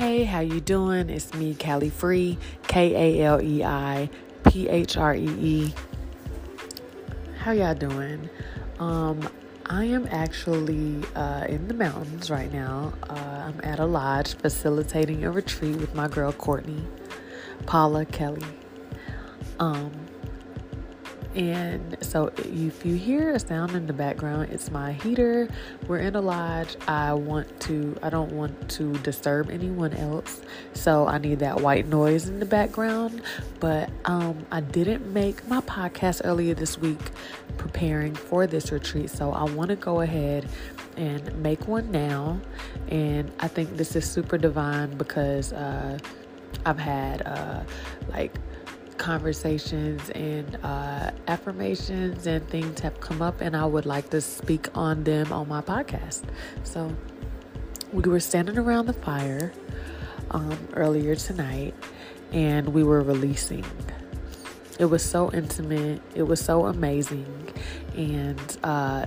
Hey, how you doing? It's me, Kalei Phree, K A L E I P H R E E. How y'all doing? Um, I am actually uh, in the mountains right now. Uh, I'm at a lodge facilitating a retreat with my girl Courtney, Paula Kelly. Um, and so, if you hear a sound in the background, it's my heater. We're in a lodge. I want to, I don't want to disturb anyone else. So, I need that white noise in the background. But um, I didn't make my podcast earlier this week preparing for this retreat. So, I want to go ahead and make one now. And I think this is super divine because uh, I've had uh, like, conversations and uh, affirmations and things have come up, and I would like to speak on them on my podcast. So, we were standing around the fire um, earlier tonight and we were releasing. It was so intimate, it was so amazing. And uh,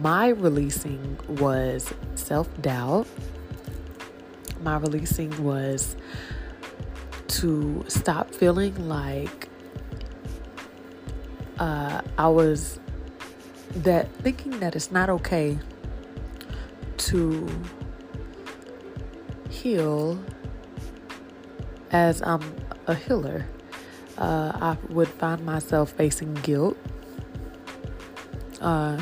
my releasing was self doubt, my releasing was to stop feeling like uh, I was that thinking that it's not okay to heal as I'm a healer. Uh, I would find myself facing guilt. Uh,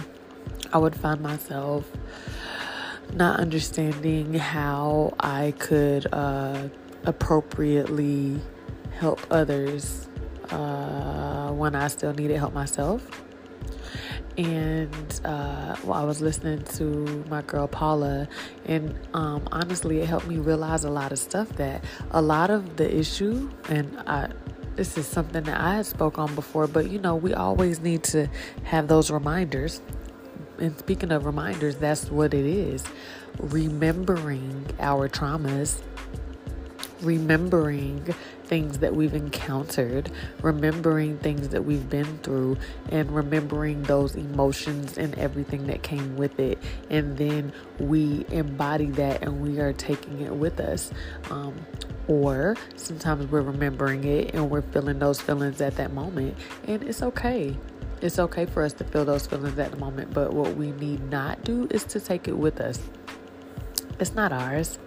I would find myself not understanding how I could uh, appropriately help others uh, when I still needed help myself. And uh, well, I was listening to my girl Paula, and um, honestly, it helped me realize a lot of stuff that a lot of the issue, and I, this is something that I had spoke on before, but you know, we always need to have those reminders. And speaking of reminders, that's what it is remembering our traumas remembering things that we've encountered, remembering things that we've been through, and remembering those emotions and everything that came with it. And then we embody that and we are taking it with us. Um, or sometimes we're remembering it and we're feeling those feelings at that moment, and it's okay. It's okay for us to feel those feelings at the moment, but what we need not do is to take it with us. It's not ours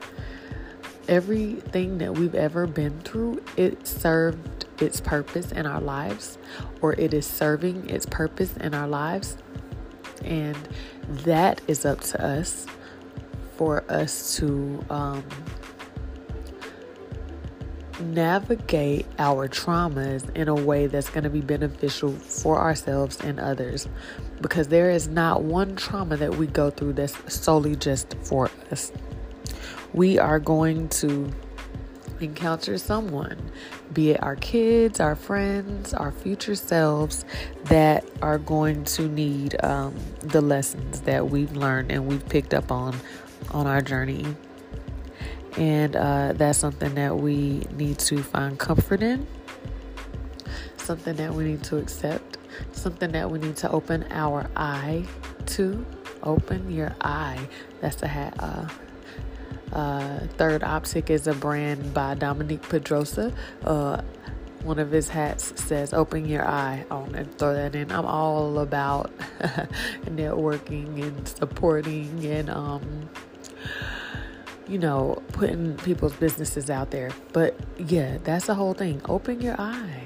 everything that we've ever been through, it served its purpose in our lives, or it is serving its purpose in our lives. And that is up to us for us to um, navigate our traumas in a way that's going to be beneficial for ourselves and others. Because there is not one trauma that we go through that's solely just for us we are going to encounter someone, be it our kids, our friends, our future selves, that are going to need um, the lessons that we've learned and we've picked up on on our journey. And uh, that's something that we need to find comfort in, something that we need to accept, something that we need to open our eye to. Open your eye. That's a hat. Uh, uh, Third Optic is a brand by Dominique Pedrosa. Uh, one of his hats says "Open Your Eye" on and throw that in. I'm all about networking and supporting and um, you know putting people's businesses out there. But yeah, that's the whole thing. Open your eye.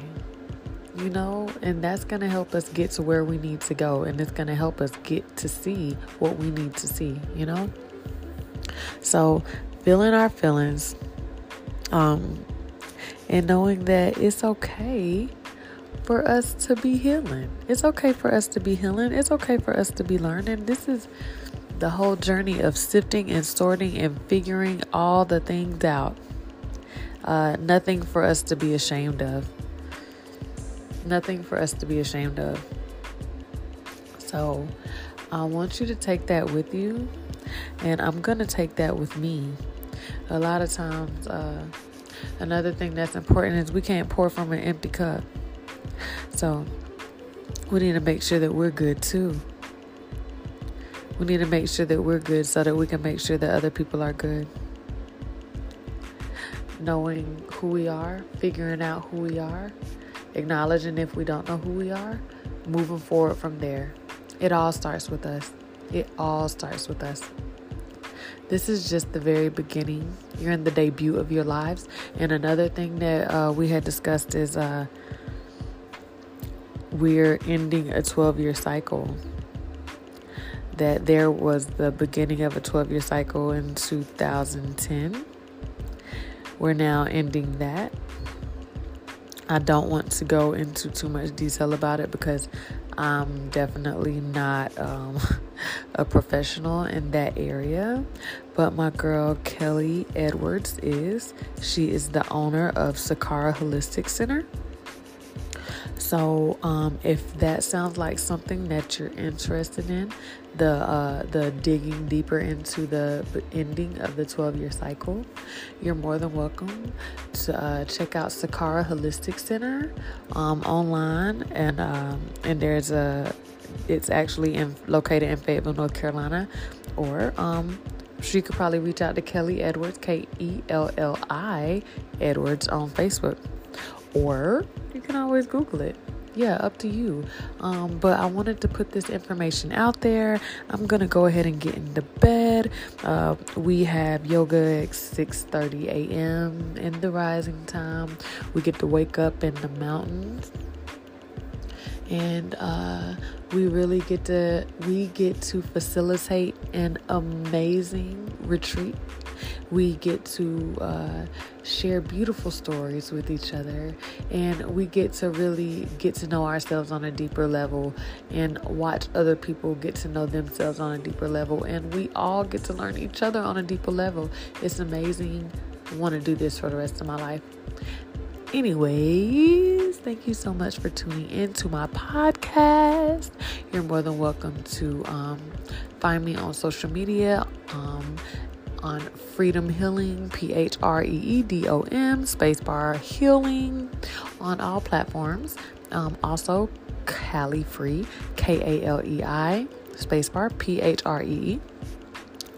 You know, and that's going to help us get to where we need to go, and it's going to help us get to see what we need to see, you know? So, feeling our feelings, um, and knowing that it's okay for us to be healing. It's okay for us to be healing. It's okay for us to be learning. This is the whole journey of sifting and sorting and figuring all the things out. Uh, nothing for us to be ashamed of. Nothing for us to be ashamed of. So, I want you to take that with you and I'm going to take that with me. A lot of times, uh, another thing that's important is we can't pour from an empty cup. So, we need to make sure that we're good too. We need to make sure that we're good so that we can make sure that other people are good. knowing who we are, figuring out who we are, acknowledging if we don't know who we are, moving forward from there. It all starts with us. It all starts with us. This is just the very beginning. You're in the debut of your lives. And another thing that uh, we had discussed is uh, we're ending a 12 year cycle. That there was the beginning of a 12 year cycle in 2010. We're now ending that. I don't want to go into too much detail about it because I'm definitely not um, a professional in that area. But my girl Kelli Edwards is. She is the owner of Sakara Holistic Center. So, um, if that sounds like something that you're interested in, the uh, the digging deeper into the ending of the 12 year cycle, you're more than welcome to uh, check out Sakara Holistic Center um, online, and um, and there's a it's actually in, located in Fayetteville, North Carolina, or um, she could probably reach out to Kelli Edwards, K E L L I Edwards on Facebook, or you can always Google it. Yeah, up to you. Um, but I wanted to put this information out there. I'm gonna go ahead and get into bed. Uh, we have yoga at 6:30 a.m. in the rising time. We get to wake up in the mountains and uh, we really get to we get to facilitate an amazing retreat. We get to uh, share beautiful stories with each other and we get to really get to know ourselves on a deeper level and watch other people get to know themselves on a deeper level and we all get to learn each other on a deeper level. It's amazing. I want to do this for the rest of my life. Anyways, thank you so much for tuning in to my podcast. You're more than welcome to um, find me on social media um, on Phreedom Healing, P H R E E D O M, spacebar healing on all platforms. Um, also, Kalei Phree, K A L E I, spacebar P H R E E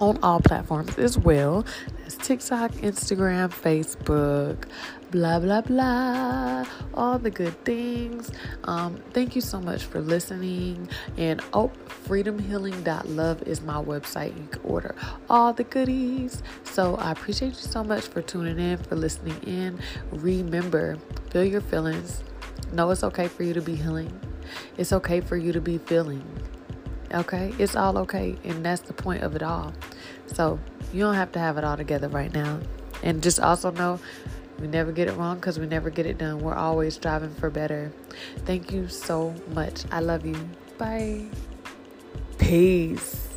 on all platforms as well. That's TikTok, Instagram, Facebook, blah, blah, blah. All the good things. Um, thank you so much for listening. And oh, phreedomhealing.love is my website. You can order all the goodies. So I appreciate you so much for tuning in, for listening in. Remember, feel your feelings. Know it's okay for you to be healing. It's okay for you to be feeling. Okay? It's all okay. And that's the point of it all. So you don't have to have it all together right now. And just also know we never get it wrong because we never get it done. We're always striving for better. Thank you so much. I love you. Bye. Peace.